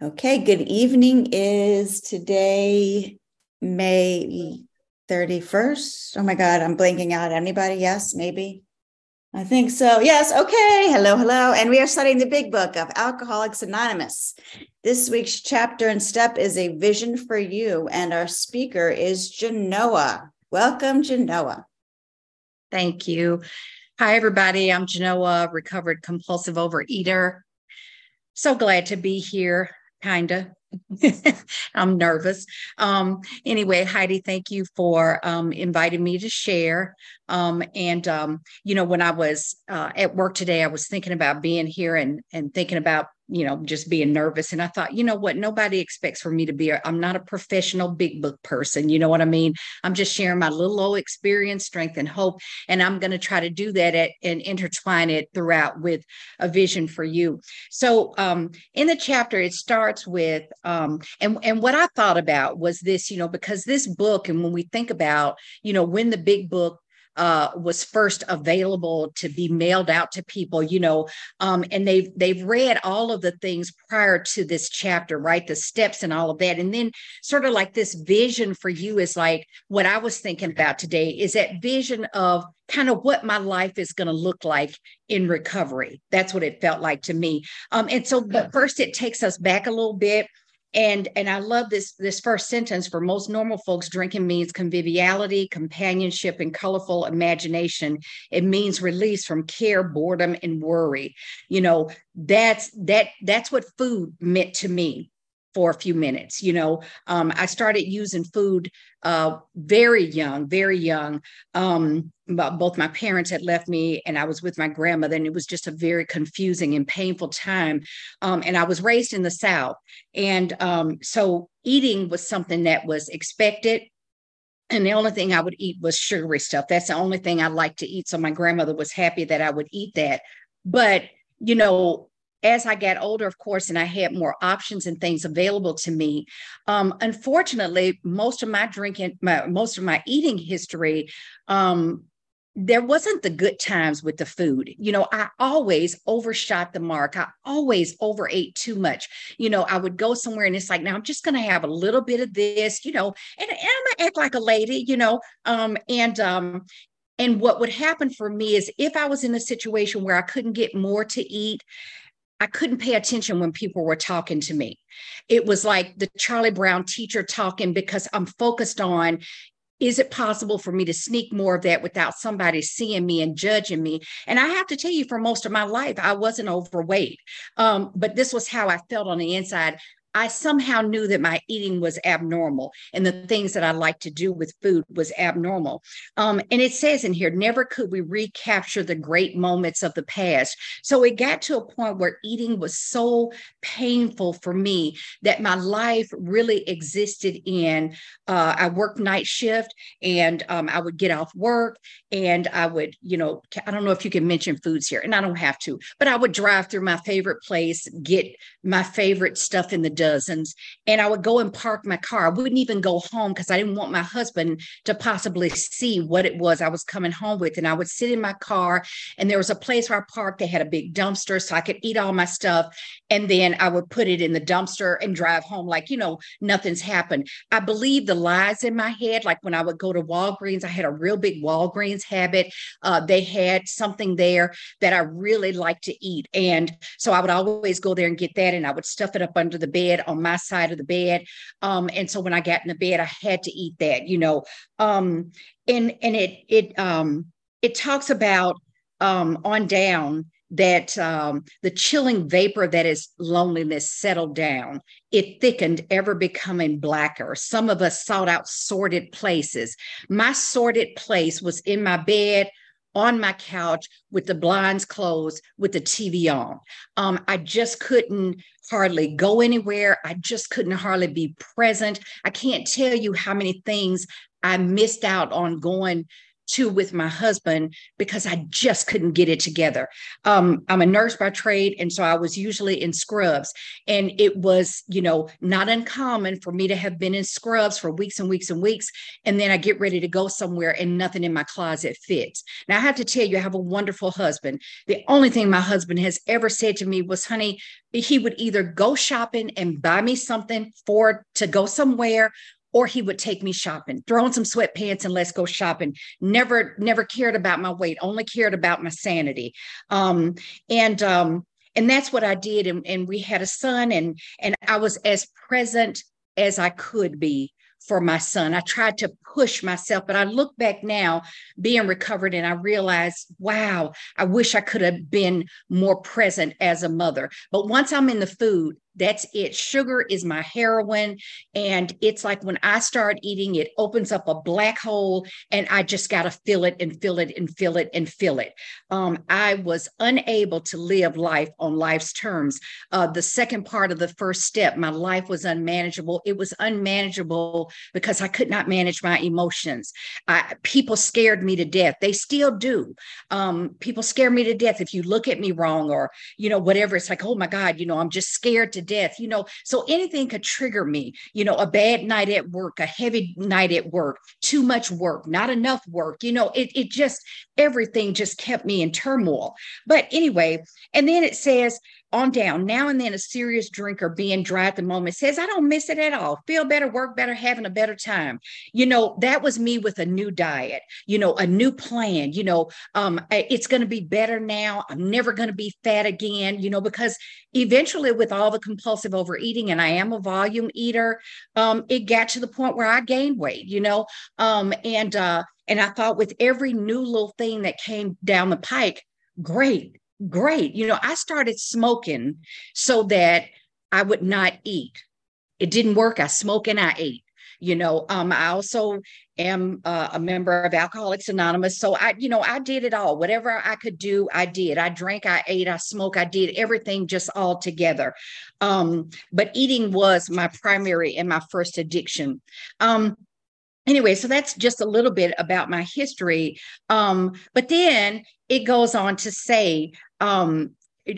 Okay, good evening. Is today May 31st? Oh my God, I'm blanking out. Anybody? Yes, maybe? I think so. Yes. Okay. Hello, hello. And we are studying the big book of Alcoholics Anonymous. This week's chapter and step is a vision for you. And our speaker is Genoa. Welcome, Genoa. Thank you. Hi, everybody. I'm Genoa, recovered compulsive overeater. So glad to be here kind of. I'm nervous. Um, anyway, Heidi, thank you for um, inviting me to share. Um, and um, you know, when I was uh, at work today, I was thinking about being here and and thinking about you know, just being nervous. And I thought, you know what, nobody expects for me to be, i am not a professional big book person. You know what I mean? I'm just sharing my little old experience, strength, and hope. And I'm going to try to do that at, and intertwine it throughout with a vision for you. So um, in the chapter, it starts with, um, and, and what I thought about was this, you know, because this book, and when we think about, you know, when the big book uh, was first available to be mailed out to people, you know, um, and they've they've read all of the things prior to this chapter, right? The steps and all of that, and then sort of like this vision for you is like what I was thinking about today is that vision of kind of what my life is going to look like in recovery. That's what it felt like to me. Um, and so, but first, it takes us back a little bit and and i love this this first sentence for most normal folks drinking means conviviality companionship and colorful imagination. It means release from care boredom and worry. You know that's that that's what food meant to me for a few minutes. You know, um, I started using food uh, very young, very young. Um, both my parents had left me, and I was with my grandmother, and it was just a very confusing and painful time. Um, and I was raised in the South, and um, so eating was something that was expected. And the only thing I would eat was sugary stuff. That's the only thing I liked to eat. So my grandmother was happy that I would eat that. But you know, as I got older, of course, and I had more options and things available to me, um, unfortunately, most of my drinking, my, most of my eating history, um, there wasn't the good times with the food. You know, I always overshot the mark. I always overate too much. You know, I would go somewhere and it's like, now I'm just going to have a little bit of this, you know, and, and I'm going to act like a lady, you know, um, and, um, and what would happen for me is if I was in a situation where I couldn't get more to eat, I couldn't pay attention when people were talking to me. It was like the Charlie Brown teacher talking because I'm focused on is it possible for me to sneak more of that without somebody seeing me and judging me? And I have to tell you, for most of my life, I wasn't overweight. Um, but this was how I felt on the inside. I somehow knew that my eating was abnormal and the things that I like to do with food was abnormal. Um, and it says in here, never could we recapture the great moments of the past. So it got to a point where eating was so painful for me that my life really existed in. Uh, I worked night shift and um, I would get off work and I would, you know, I don't know if you can mention foods here and I don't have to, but I would drive through my favorite place, get my favorite stuff in the dozens. And I would go and park my car. I wouldn't even go home because I didn't want my husband to possibly see what it was I was coming home with. And I would sit in my car, and there was a place where I parked. They had a big dumpster so I could eat all my stuff. And then I would put it in the dumpster and drive home like, you know, nothing's happened. I believe the lies in my head. Like when I would go to Walgreens, I had a real big Walgreens habit. Uh, they had something there that I really liked to eat. And so I would always go there and get that. And I would stuff it up under the bed bed on my side of the bed. Um, and so when I got in the bed, I had to eat that, you know. Um, and and it it um it talks about um on down that um, the chilling vapor that is loneliness settled down. It thickened, ever becoming blacker. Some of us sought out sordid places. My sordid place was in my bed on my couch with the blinds closed with the TV on. Um, I just couldn't hardly go anywhere. I just couldn't hardly be present. I can't tell you how many things I missed out on going two with my husband because I just couldn't get it together. Um, I'm a nurse by trade, and so I was usually in scrubs. And it was, you know, not uncommon for me to have been in scrubs for weeks and weeks and weeks. And then I get ready to go somewhere and nothing in my closet fits. Now, I have to tell you, I have a wonderful husband. The only thing my husband has ever said to me was, honey, he would either go shopping and buy me something for to go somewhere or he would take me shopping, throw on some sweatpants and let's go shopping. Never, never cared about my weight, only cared about my sanity. Um, and um, and that's what I did. And, and we had a son, and and I was as present as I could be for my son. I tried to push myself, but I look back now being recovered and I realize, wow, I wish I could have been more present as a mother. But once I'm in the food, that's it. Sugar is my heroin. And it's like when I start eating, it opens up a black hole and I just got to fill it and fill it and fill it and fill it. Um, I was unable to live life on life's terms. Uh, the second part of the first step, my life was unmanageable. It was unmanageable because I could not manage my emotions. I, people scared me to death. They still do. Um, people scare me to death if you look at me wrong or, you know, whatever. It's like, oh my God, you know, I'm just scared to death, you know. So anything could trigger me, you know, a bad night at work, a heavy night at work, too much work, not enough work, you know, it, it just, everything just kept me in turmoil. But anyway, and then it says, on down. Now and then, a serious drinker being dry at the moment says, I don't miss it at all. Feel better, work better, having a better time. You know, that was me with a new diet, you know, a new plan. You know, um, it's going to be better now. I'm never going to be fat again, you know, because eventually, with all the compulsive overeating, and I am a volume eater, um, it got to the point where I gained weight, you know, um, and, uh, and I thought with every new little thing that came down the pike, great great. You know, I started smoking so that I would not eat. It didn't work. I smoke and I ate. You know, um, I also am uh, a member of Alcoholics Anonymous. So I, you know, I did it all. Whatever I could do, I did. I drank, I ate, I smoked, I did everything just all together. Um, but eating was my primary and my first addiction. Um, anyway, so that's just a little bit about my history. Um, but then it goes on to say, um,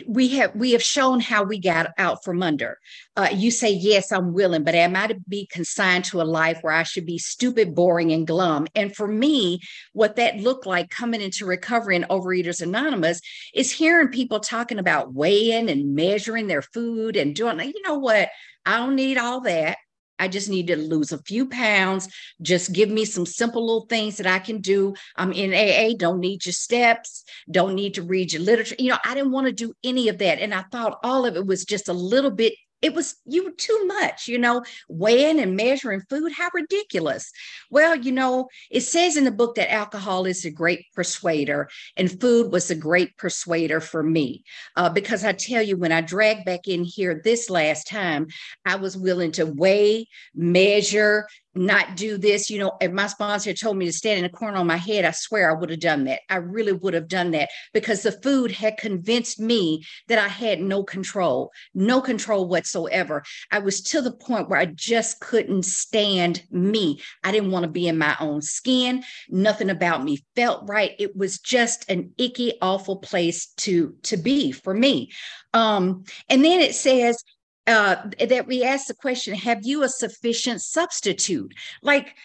we have we have shown how we got out from under. Uh, you say yes, I'm willing, but am I to be consigned to a life where I should be stupid, boring, and glum? And for me, what that looked like coming into recovery and Overeaters Anonymous is hearing people talking about weighing and measuring their food and doing. You know what? I don't need all that. I just need to lose a few pounds. Just give me some simple little things that I can do. I'm in AA, don't need your steps, don't need to read your literature. You know, I didn't want to do any of that. And I thought all of it was just a little bit it was you were too much you know weighing and measuring food. How ridiculous. Well you know it says in the book that alcohol is a great persuader and food was a great persuader for me uh, because i tell you when i dragged back in here this last time i was willing to weigh measure not do this. You know, if my sponsor told me to stand in a corner on my head, I swear I would have done that. I really would have done that because the food had convinced me that I had no control, no control whatsoever. I was to the point where I just couldn't stand me. I didn't want to be in my own skin. Nothing about me felt right. It was just an icky, awful place to to be for me. Um, and then it says uh, that we ask the question have you a sufficient substitute? Like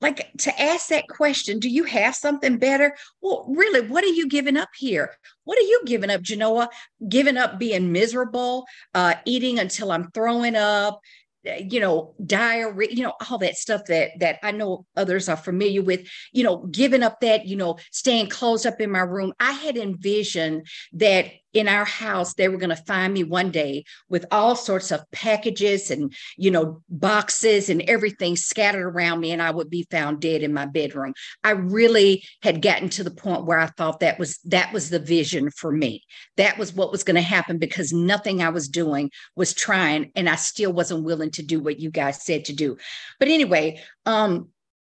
like to ask that question do you have something better? Well really what are you giving up here? What are you giving up genoa? Giving up being miserable uh, eating until i'm throwing up you know diarrhea you know all that stuff that that i know others are familiar with you know giving up that you know staying closed up in my room. I had envisioned that in our house they were going to find me one day with all sorts of packages and you know boxes and everything scattered around me and i would be found dead in my bedroom. I really had gotten to the point where i thought that was that was the vision for me. That was what was going to happen because nothing i was doing was trying and i still wasn't willing to do what you guys said to do. But anyway um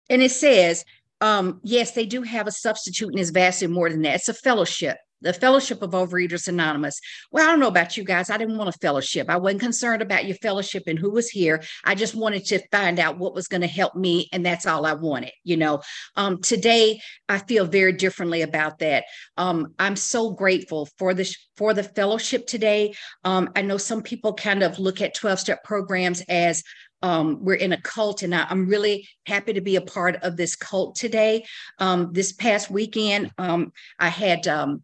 and it says um yes they do have a substitute and it's vastly more than that. It's a fellowship the Fellowship of Overeaters Anonymous. Well, I don't know about you guys. I didn't want a fellowship. I wasn't concerned about your fellowship and who was here. I just wanted to find out what was going to help me, and that's all I wanted. You know, um, today I feel very differently about that. Um, I'm so grateful for this for the fellowship today. Um, I know some people kind of look at 12 step programs as um, we're in a cult, and I, am really happy to be a part of this cult today. Um, this past weekend, um, I had um,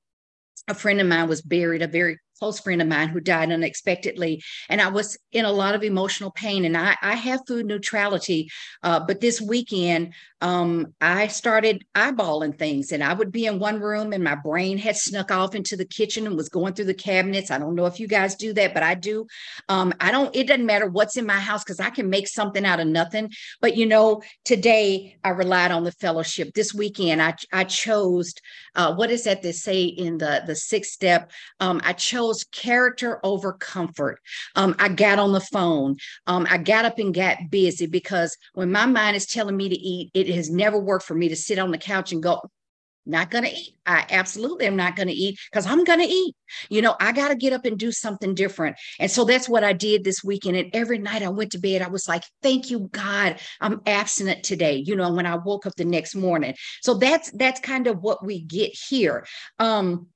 a friend of mine was buried, a very close friend of mine who died unexpectedly and i was in a lot of emotional pain and i, I have food neutrality uh, but this weekend um, I started eyeballing things, and I would be in one room, and my brain had snuck off into the kitchen and was going through the cabinets. I don't know if you guys do that, but I do. Um, I don't. It doesn't matter what's in my house because I can make something out of nothing. But you know, today I relied on the fellowship. This weekend, I I chose uh, what is that they say in the the sixth step? Um, I chose character over comfort. Um, I got on the phone. Um, I got up and got busy because when my mind is telling me to eat, it it has never worked for me to sit on the couch and go, not going to eat. I absolutely am not going to eat because I'm going to eat. You know, I got to get up and do something different. And so that's what I did this weekend. And every night I went to bed, I was like, thank you, God, I'm abstinent today. You know, when I woke up the next morning. So that's that's kind of what we get here. Um,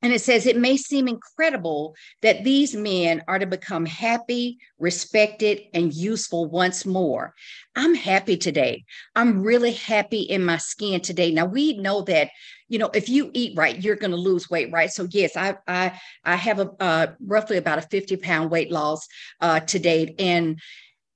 and it says, it may seem incredible that these men are to become happy, respected, and useful once more. I'm happy today. I'm really happy in my skin today. Now we know that, you know, if you eat right, you're going to lose weight, right? So yes, I I I have a uh, roughly about a 50 pound weight loss uh, to date, and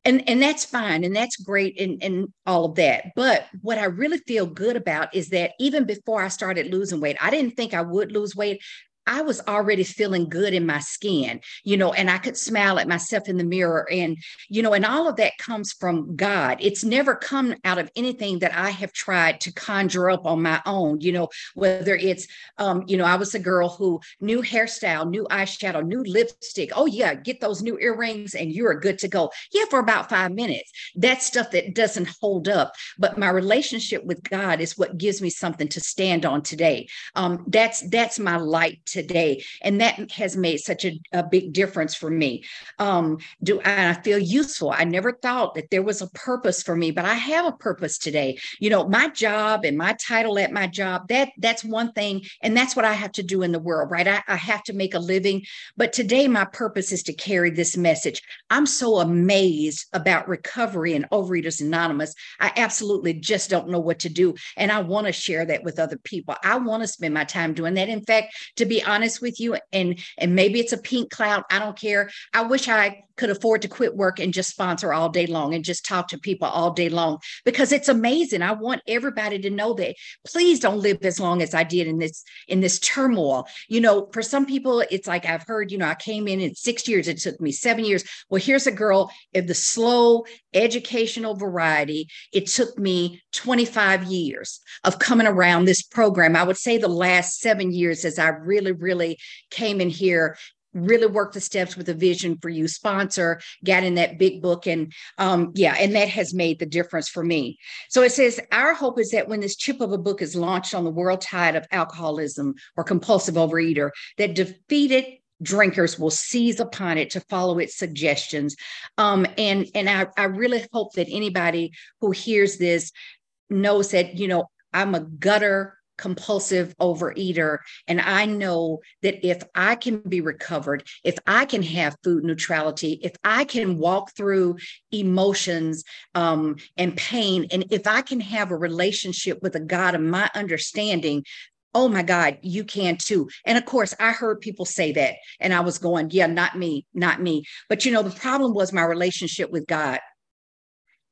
and and that's fine and that's great and and all of that. But what i really feel good about is that even before i started losing weight i didn't think i would lose weight I was already feeling good in my skin, you know, and I could smile at myself in the mirror. And, you know, and all of that comes from God. It's never come out of anything that I have tried to conjure up on my own, you know, whether it's, um, you know, I was a girl who new hairstyle, new eyeshadow, new lipstick. Oh, yeah, get those new earrings and you're good to go. Yeah, for about five minutes. That's stuff that doesn't hold up. But my relationship with God is what gives me something to stand on today. Um, that's that's my light today. And that has made such a, a big difference for me. Um, do I feel useful? I never thought that there was a purpose for me, but I have a purpose today. You know, my job and my title at my job, that that's one thing. And that's what I have to do in the world, right? I, I have to make a living. But today my purpose is to carry this message. I'm so amazed about recovery and Overeaters Anonymous. I absolutely just don't know what to do. And I want to share that with other people. I want to spend my time doing that. In fact, to be honest with you and and maybe it's a pink cloud i don't care i wish i could afford to quit work and just sponsor all day long and just talk to people all day long because it's amazing. I want everybody to know that please don't live as long as I did in this in this turmoil. You know, for some people it's like I've heard, you know, I came in in 6 years, it took me 7 years. Well, here's a girl of the slow educational variety. It took me 25 years of coming around this program. I would say the last 7 years as I really really came in here really worked the steps with a vision for you sponsor got in that big book and um yeah and that has made the difference for me. So it says our hope is that when this chip of a book is launched on the world tide of alcoholism or compulsive overeater that defeated drinkers will seize upon it to follow its suggestions. Um and and i i really hope that anybody who hears this knows that you know i'm a gutter compulsive overeater. And I know that if I can be recovered, if I can have food neutrality, if I can walk through emotions um, and pain, and if I can have a relationship with a God of my understanding, oh my God, you can too. And of course, I heard people say that, and I was going, yeah, not me, not me. But you know, the problem was my relationship with God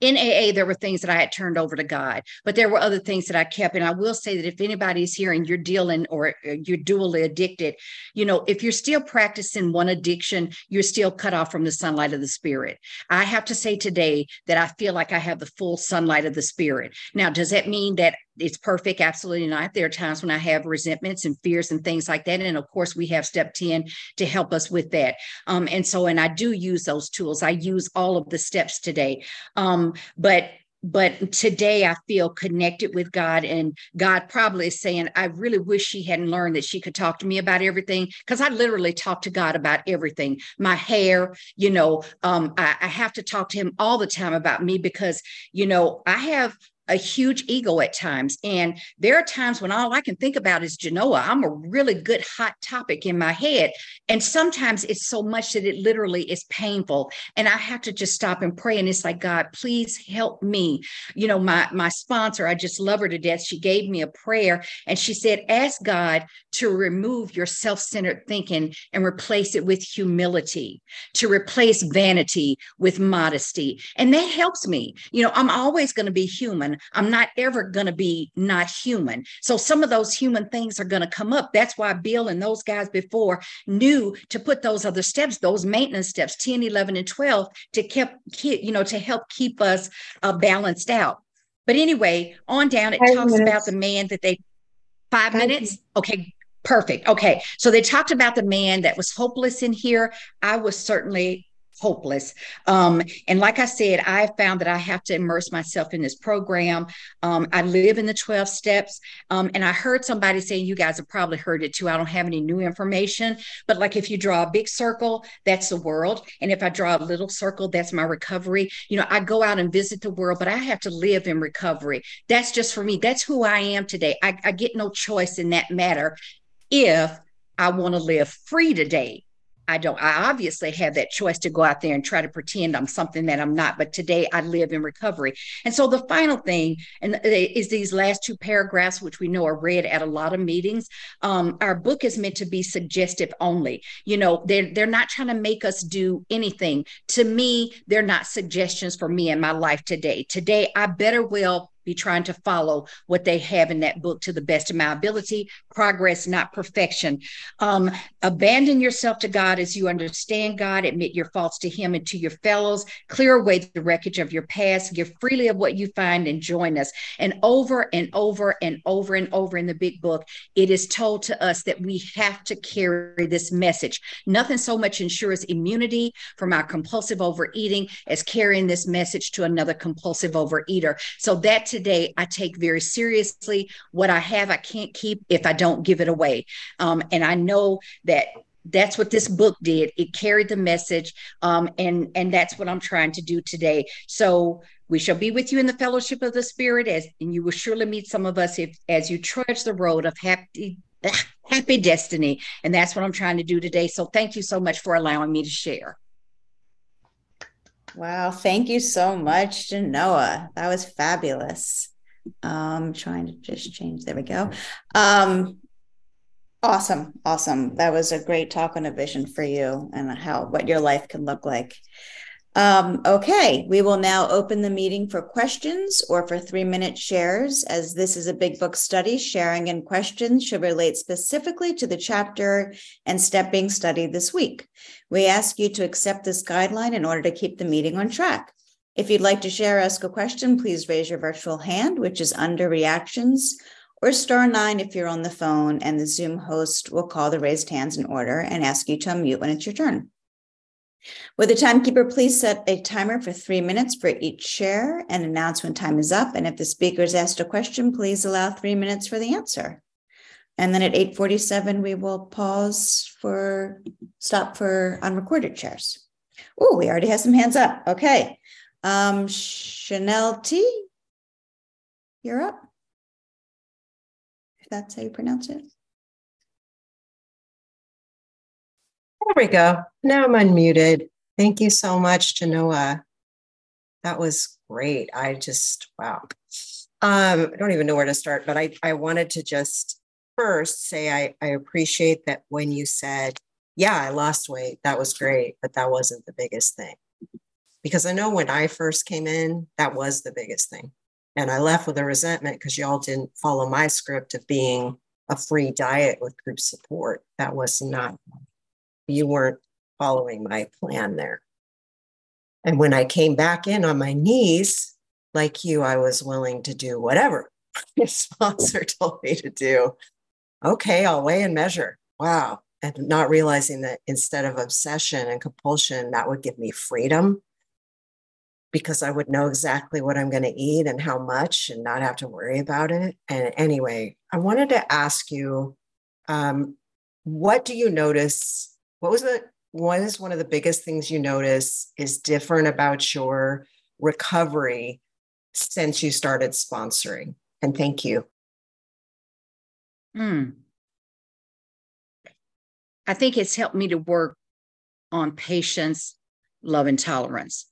in AA, there were things that I had turned over to God, but there were other things that I kept. And I will say that if anybody's here and you're dealing or uh, you're dually addicted, you know, if you're still practicing one addiction, you're still cut off from the sunlight of the spirit. I have to say today that I feel like I have the full sunlight of the spirit. Now, does that mean that it's perfect absolutely not. There are times when i have resentments and fears and things like that and of course we have step 10 to help us with that. Um, and so and i do use those tools. I use all of the steps today. Um, but but today I feel connected with God, and God probably is saying, I really wish she hadn't learned that she could talk to me about everything because I literally talk to God about everything. My hair, you know, um, I, I have to talk to Him all the time about me because, you know, I have a huge ego at times. And there are times when all I can think about is Genoa. I'm a really good hot topic in my head. And sometimes it's so much that it literally is painful. And I have to just stop and pray. And it's like, God, please help me. You know, my my sponsor, I just love her to death. She gave me a prayer and she said, ask God to remove your self-centered thinking and replace it with humility, to replace vanity with modesty. And that helps me. You know, I'm always going to be human. I'm not ever going to be not human. So some of those human things are going to come up. That's why Bill and those guys before knew to put those other steps, those maintenance steps, 10, 11, and 12 to keep, you know, to help keep us uh, balanced out. But anyway, on down, it five talks minutes. about the man that they, five, five minutes? Okay, perfect. Okay. So they talked about the man that was hopeless in here. I was certainly hopeless. Um, and like I said, I found that I have to immerse myself in this program. Um, I live in the 12 steps. Um, and I heard somebody saying, you guys have probably heard it too. I don't have any new information, but like if you draw a big circle, that's the world. And if I draw a little circle, that's my recovery. You know, I go out and visit the world, but I have to live in recovery. That's just for me. That's who I am today. I, I get no choice in that matter if I want to live free today I don't, I obviously have that choice to go out there and try to pretend I'm something that I'm not. But today I live in recovery. And so the final thing and is these last two paragraphs, which we know are read at a lot of meetings. Um, our book is meant to be suggestive only. You know, they're, they're not trying to make us do anything. To me, they're not suggestions for me in my life today. Today, I better well be trying to follow what they have in that book to the best of my ability. Progress, not perfection. Um, abandon yourself to God as you understand God. Admit your faults to Him and to your fellows. Clear away the wreckage of your past. Give freely of what you find and join us. And over and over and over and over in the big book, it is told to us that we have to carry this message. Nothing so much ensures immunity from our compulsive overeating as carrying this message to another compulsive overeater. So that today I take very seriously. What I have, I can't keep if I don't give it away. Um, and I know that that's what this book did. It carried the message um, and and that's what i'm trying to do today. So we shall be with you in the fellowship of the spirit as and you will surely meet some of us if as you trudge the road of happy happy destiny. And that's what i'm trying to do today. So thank you so much for allowing me to share Wow, thank you so much, Genoa. That was fabulous. Um, trying to just change. There we go. Um, awesome, awesome. That was a great talk on a vision for you and how what your life can look like. Um, okay, we will now open the meeting for questions or for three minute shares. As this is a big book study, sharing and questions should relate specifically to the chapter and step being studied this week. We ask you to accept this guideline in order to keep the meeting on track. If you'd like to share or ask a question, please raise your virtual hand, which is under reactions, or star nine if you're on the phone, and the Zoom host will call the raised hands in order and ask you to unmute when it's your turn. With the timekeeper, please set a timer for three minutes for each share and announce when time is up. And if the speaker is asked a question, please allow three minutes for the answer. And then at 847, we will pause for stop for unrecorded shares. Oh, we already have some hands up. Okay. Um, Chanel T, you're up. If that's how you pronounce it. There we go. Now I'm unmuted. Thank you so much, Genoa. That was great. I just, wow. Um, I don't even know where to start, but I, I wanted to just first say I, I appreciate that when you said, yeah, I lost weight, that was great, but that wasn't the biggest thing. Because I know when I first came in, that was the biggest thing. And I left with a resentment because y'all didn't follow my script of being a free diet with group support. That was not you weren't following my plan there. And when I came back in on my knees, like you, I was willing to do whatever my sponsor told me to do. Okay, I'll weigh and measure. Wow. And not realizing that instead of obsession and compulsion, that would give me freedom. because I would know exactly what I'm going to eat and how much and not have to worry about it. And anyway, I wanted to ask you um, what do you notice? What was the what is one of the biggest things you notice is different about your recovery since you started sponsoring? And thank you. Hmm. I think it's helped me to work on patience, love, and tolerance.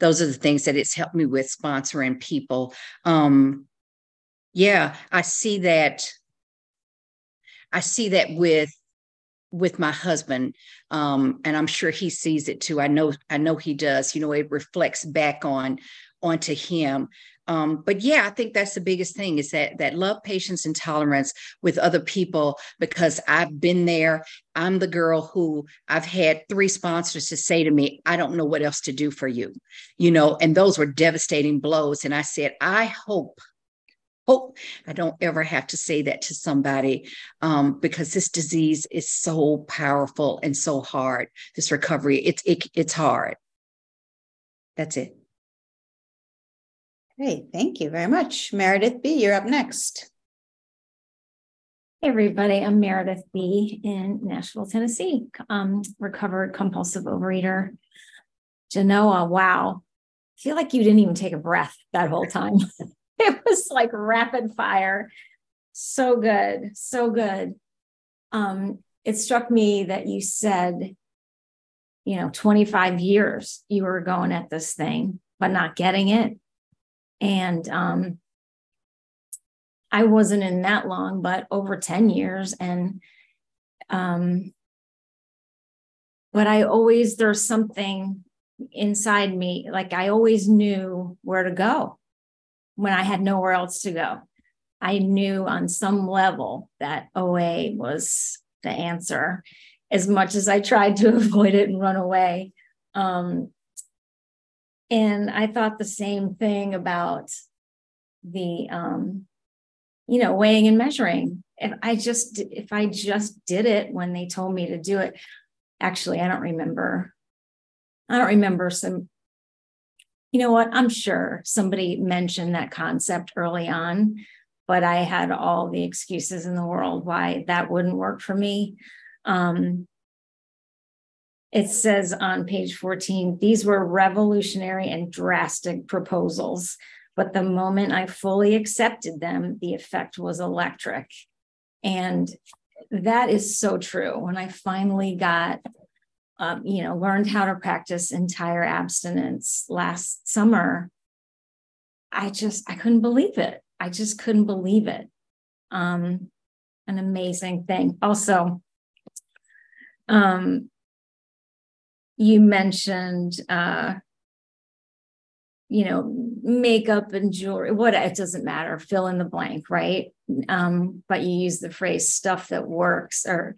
Those are the things that it's helped me with sponsoring people. Um, yeah, I see that. I see that with with my husband um, and i'm sure he sees it too i know i know he does you know it reflects back on onto him um, but yeah, I think that's the biggest thing is that that love, patience, and tolerance with other people because I've been there. I'm the girl who I've had three sponsors to say to me, I don't know what else to do for you, you know, and those were devastating blows. And I said, I hope hope I don't ever have to say that to somebody um, because this disease is so powerful and so hard. This recovery, it's it, it's hard. That's it. Great, thank you very much. Meredith B., you're up next. Hey everybody, I'm Meredith B. in Nashville, Tennessee, um, recovered compulsive overeater. Genoa, wow. I feel like you didn't even take a breath that whole time. it was like rapid fire. So good, so good. Um, it struck me that you said, you know, 25 years you were going at this thing, but not getting it and um, I wasn't in that long, but over 10 years. And, um, but I always, there's something inside me, like I always knew where to go when I had nowhere else to go. I knew on some level that OA was the answer. As much as I tried to avoid it and run away, um, and I thought the same thing about the, um, you know, weighing and measuring. If I just, if I just did it when they told me to do it, actually, I don't remember. I don't remember some, you know what? I'm sure somebody mentioned that concept early on, but I had all the excuses in the world why that wouldn't work for me. Um, it says on page 14 these were revolutionary and drastic proposals but the moment i fully accepted them the effect was electric and that is so true when i finally got um, you know learned how to practice entire abstinence last summer i just i couldn't believe it. I just couldn't believe it. Um an amazing thing. Also um you mentioned uh you know makeup and jewelry what it doesn't matter fill in the blank right? Um but you use the phrase stuff that works or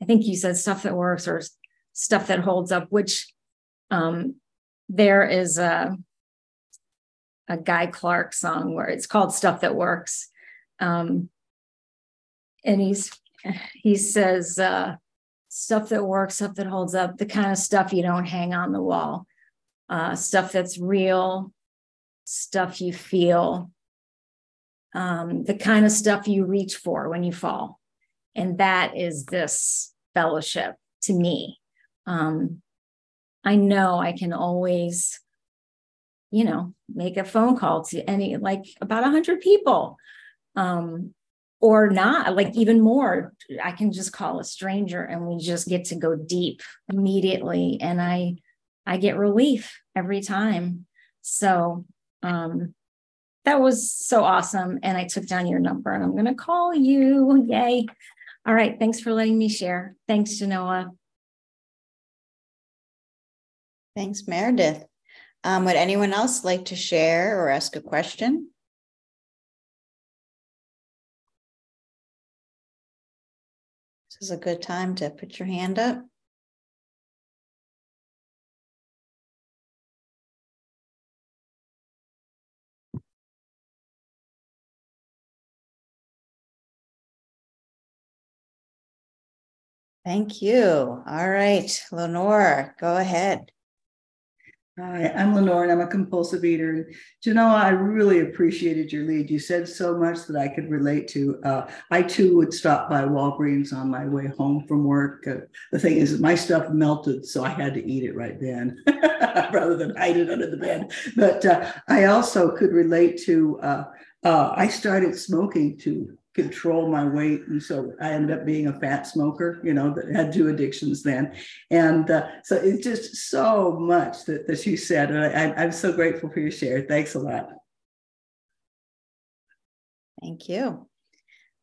i think you said stuff that works or stuff that holds up which um there is a a guy clark song where it's called stuff that works um and he's he says uh stuff that works, stuff that holds up, the kind of stuff you don't hang on the wall, uh, stuff that's real, stuff you feel, um, the kind of stuff you reach for when you fall. And that is this fellowship to me. Um, I know I can always, you know, make a phone call to any, like about a hundred people. Um, or not like even more i can just call a stranger and we just get to go deep immediately. And i i get relief every time. So um that was so awesome. And i took down your number and i'm to call you. Yay. All right. Thanks for letting me share. Thanks genoa thanks meredith um, would anyone else like to share or ask a question This is a good time to put your hand up. Thank you. All right, Lenore, go ahead. Hi, I'm Lenore and I'm a compulsive eater. And know, I really appreciated your lead. You said so much that I could relate to. Uh, I too would stop by Walgreens on my way home from work. Uh, the thing is, my stuff melted, so I had to eat it right then rather than hide it under the bed. But uh, I also could relate to, uh, uh, I started smoking to control my weight. And so I ended up being a fat smoker, you know, that had two addictions then. And uh, so it's just so much that, that you said. And I, I'm so grateful for your share. Thanks a lot. Thank you.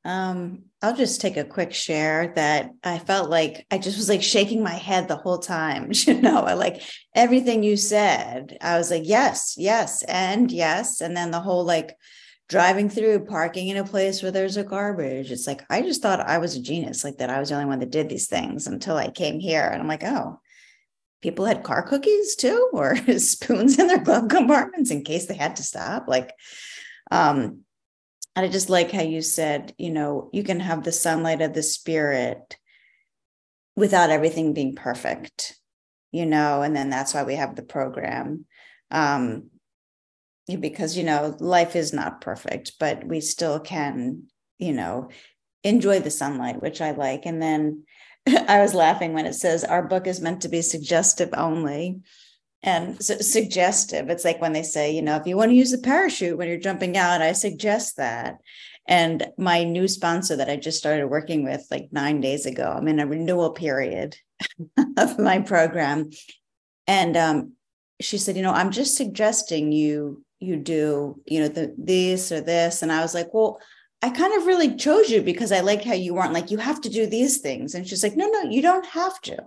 Um, I'll just take a quick share that I felt like I just was like shaking my head the whole time. You know, I like everything you said. I was like, yes, yes, and yes. And then the whole like driving through, parking in a place where there's a garbage. It's like, I just thought I was a genius, like that I was the only one that did these things until I came here. And I'm like, oh, people had car cookies too, or spoons in their glove compartments in case they had to stop. Like, um, and I just like how you said, you know, you can have the sunlight of the spirit without everything being perfect, you know, and then that's why we have the program. Um, because you know life is not perfect but we still can you know enjoy the sunlight which i like. And then i was laughing when it says our book is meant to be suggestive only. And suggestive it's like when they say you know if you want to use the parachute when you're jumping out i suggest that. And my new sponsor that i just started working with like nine days ago i'm in a renewal period of my program. And um, she said you know i'm just suggesting you you do, you know, the this or this. And I was like, well, I kind of really chose you because I liked how you weren't like, you have to do these things. And she's like, no, no, you don't have to.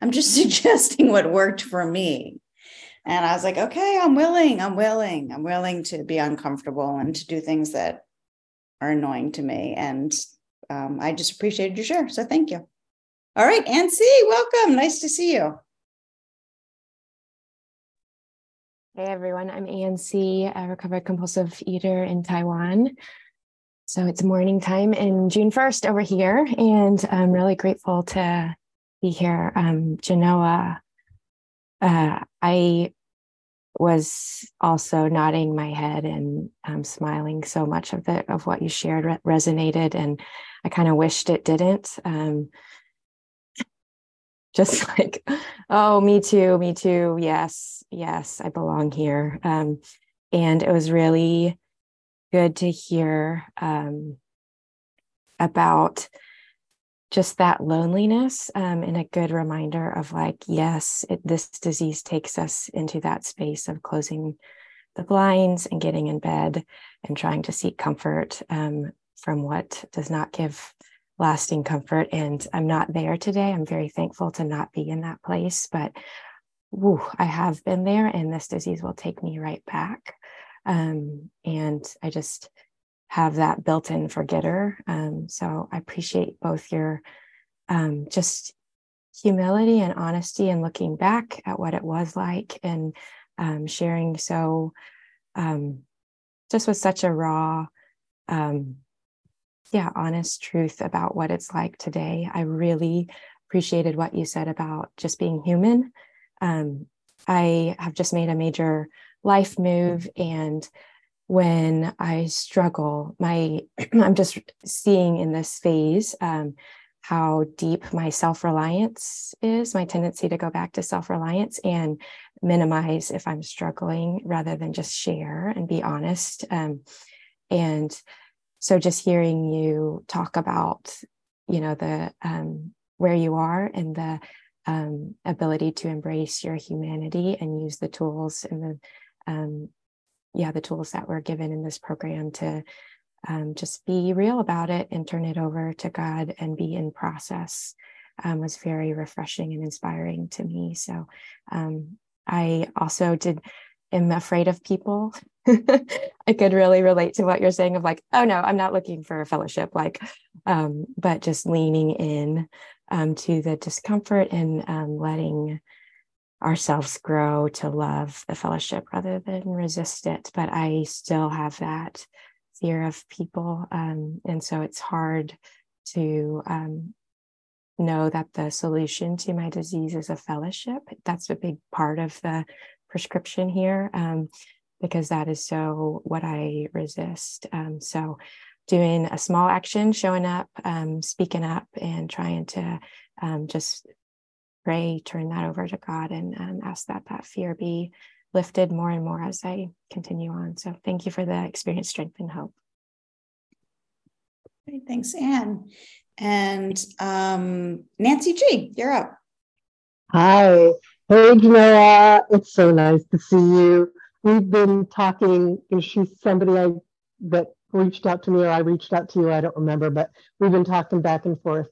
I'm just suggesting what worked for me. And I was like, okay, I'm willing. I'm willing. I'm willing to be uncomfortable and to do things that are annoying to me. And um, I just appreciated your share. So thank you. All right, Ann welcome. Nice to see you. Hey everyone, I'm ANC, a recovered compulsive eater in Taiwan. So it's morning time in June 1st over here, and I'm really grateful to be here. Um, Genoa, uh, I was also nodding my head and um, smiling. So much of the of what you shared re- resonated, and I kind of wished it didn't. Um, just like, oh, me too, me too. Yes, yes, I belong here. Um, and it was really good to hear um, about just that loneliness um, and a good reminder of like, yes, it, this disease takes us into that space of closing the blinds and getting in bed and trying to seek comfort um, from what does not give lasting comfort. And I'm not there today. I'm very thankful to not be in that place, but whew, I have been there, and this disease will take me right back. Um, and I just have that built in forgetter. Um, so I appreciate both your um, just humility and honesty and looking back at what it was like and um, sharing so um, just with such a raw um, yeah, honest truth about what it's like today. I really appreciated what you said about just being human. Um, I have just made a major life move, and when I struggle, my I'm just seeing in this phase um, how deep my self reliance is, my tendency to go back to self reliance and minimize if I'm struggling rather than just share and be honest. Um, and so just hearing you talk about you know the um, where you are and the um, ability to embrace your humanity and use the tools and the um, yeah the tools that we're given in this program to um, just be real about it and turn it over to god and be in process um, was very refreshing and inspiring to me. So um, i also did am afraid of people I could really relate to what you're saying of like, oh no, I'm not looking for a fellowship, like, um, but just leaning in um, to the discomfort and um, letting ourselves grow to love the fellowship rather than resist it. But I still have that fear of people. Um, and so it's hard to um, know that the solution to my disease is a fellowship. That's a big part of the prescription here um, because that is so what I resist. Um, so doing a small action, showing up, um, speaking up, and trying to um, just pray, turn that over to God, and um, ask that that fear be lifted more and more as I continue on. So thank you for the experience, strength, and hope. Great, thanks, Anne. And um, Nancy G, you're up. Hi. Hey, Noah. It's so nice to see you. We've been talking, she's somebody I that reached out to me, or I reached out to you. I don't remember, but we've been talking back and forth.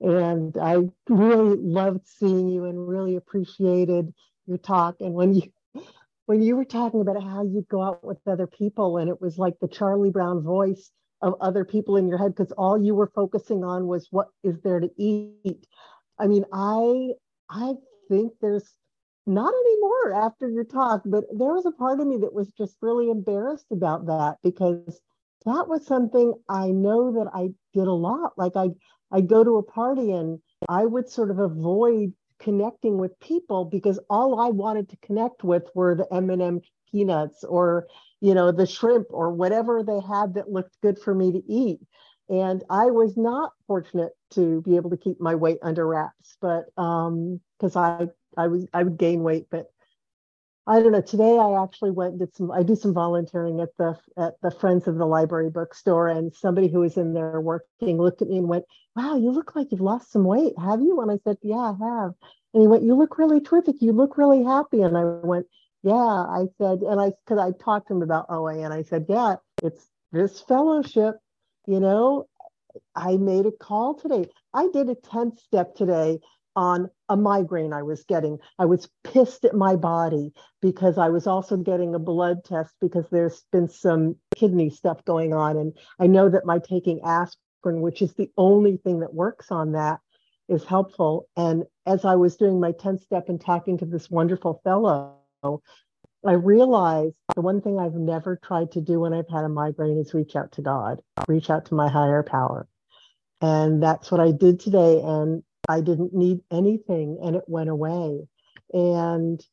And I really loved seeing you and really appreciated your talk. And when you when you were talking about how you go out with other people, and it was like the Charlie Brown voice of other people in your head because all you were focusing on was what is there to eat. I mean, I I think there's not anymore after your talk, but there was a part of me that was just really embarrassed about that because that was something I know that I did a lot. Like I I go to a party and I would sort of avoid connecting with people because all I wanted to connect with were the M&M peanuts or you know the shrimp or whatever they had that looked good for me to eat and I was not fortunate to be able to keep my weight under wraps but um because I I was I would gain weight but I don't know. Today I actually went and did some I do some volunteering at the at the Friends of the Library bookstore and somebody who was in there working looked at me and went, Wow, you look like you've lost some weight, have you? And I said, Yeah, I have. And he went, You look really terrific. You look really happy. And I went, Yeah, I said, and I because I talked to him about OA and I said, Yeah, it's this fellowship, you know. I made a call today. I did a 10th step today on a migraine I was getting. I was pissed at my body because I was also getting a blood test because there's been some kidney stuff going on. And I know that my taking aspirin, which is the only thing that works on that, is helpful. And as I was doing my 10th step and talking to this wonderful fellow, I realized the one thing I've never tried to do when I've had a migraine is reach out to God, reach out to my higher power. And that's what I did today. And I didn't need anything and it went away. And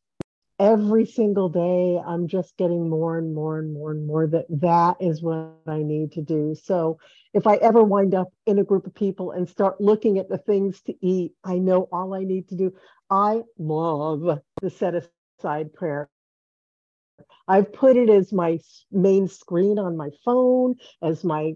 every single day, I'm just getting more and more and more and more that that is what I need to do. So if I ever wind up in a group of people and start looking at the things to eat, I know all I need to do. I love the set aside prayer. I've put it as my main screen on my phone, as my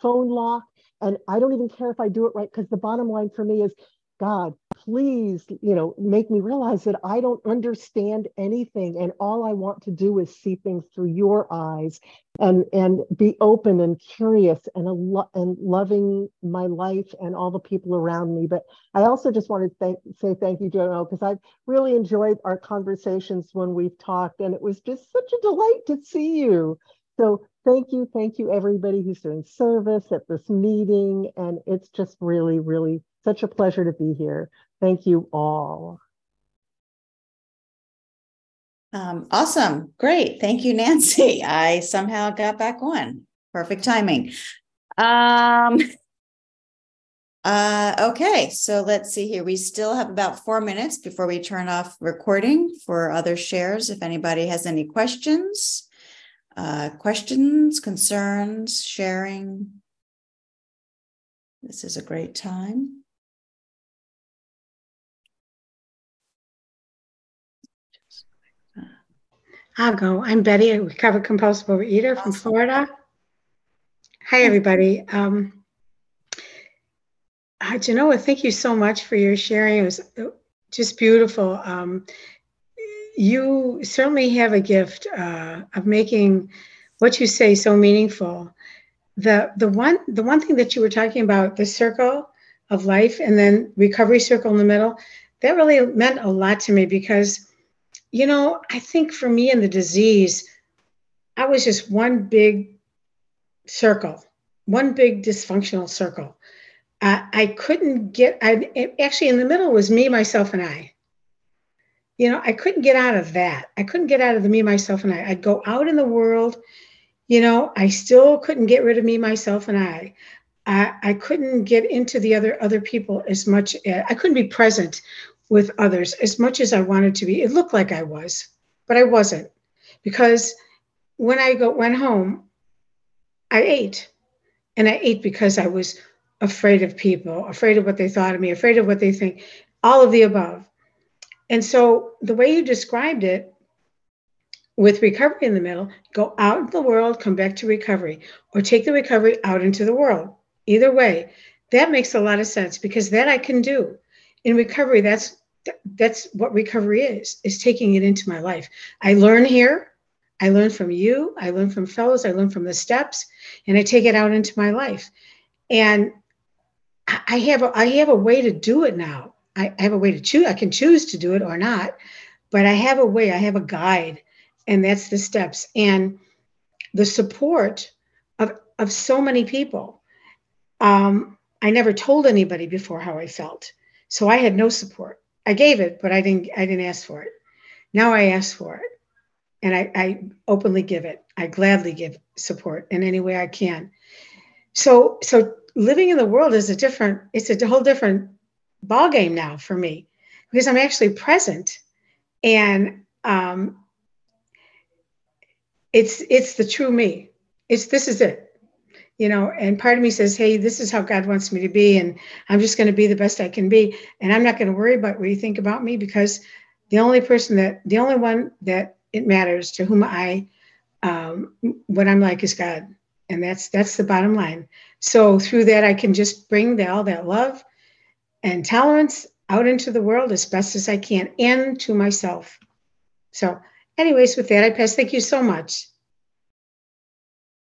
phone lock. And I don't even care if I do it right because the bottom line for me is God, please, you know, make me realize that I don't understand anything and all I want to do is see things through your eyes and and be open and curious and lo- and loving my life and all the people around me. But I also just wanted to thank, say thank you, Joe, because I've really enjoyed our conversations when we've talked and it was just such a delight to see you. So thank you, thank you, everybody who's doing service at this meeting. And it's just really, really such a pleasure to be here. Thank you all. Um, awesome. Great. Thank you, Nancy. I somehow got back on. Perfect timing. Um, uh, okay, so let's see here. We still have about four minutes before we turn off recording for other shares. If anybody has any questions, uh, questions, concerns, sharing, this is a great time. I'll go. I'm Betty, a recovered compulsive overeater from Florida. Hi, everybody. Um, uh, Genoa, thank you so much for your sharing. It was uh, just beautiful. Um, you certainly have a gift uh, of making what you say so meaningful. The the one the one thing that you were talking about, the circle of life, and then recovery circle in the middle, that really meant a lot to me because you know, I think for me and the disease, I was just one big circle, one big dysfunctional circle. I couldn't get, I actually in the middle was me, myself, and I. You know, I couldn't get out of that. I couldn't get out of the me, myself, and I. I'd go out in the world, you know, I still couldn't get rid of me, myself, and I. I, I couldn't get into the other other people as much. Uh, I couldn't be present with others as much as I wanted to be. It looked like I was. but I wasn't because when I go, went home, I ate. And I ate because I was afraid of people, afraid of what they thought of me, afraid of what they think, all of the above. And so the way you described it with recovery in the middle, go out in the world, come back to recovery, or take the recovery out into the world. Either way, that makes a lot of sense because that I can do. In recovery, that's that's what recovery is, is taking it into my life. I learn here, I learn from you, I learn from fellows, I learn from the steps, and I take it out into my life. And I have a, I have a way to do it now. I have a way to choose. I can choose to do it or not, but I have a way. I have a guide, and that's the steps and the support of of so many people. Um, I never told anybody before how I felt, so I had no support. I gave it, but I didn't. I didn't ask for it. Now I ask for it and I, I openly give it. I gladly give support in any way I can. So so living in the world is a different, it's a whole different ball game now for me because I'm actually present and um, it's it's the true me. It's this is it. You know, and part of me says, hey, this is how God wants me to be, and I'm just going to be the best I can be. And I'm not going to worry about what you think about me because the only person that the only one that it matters to whom I, um, what I'm like is God. And that's, that's the bottom line. So through that, I can just bring the, all that love and tolerance out into the world as best as I can and to myself. So anyways, with that, I pass. Thank you so much.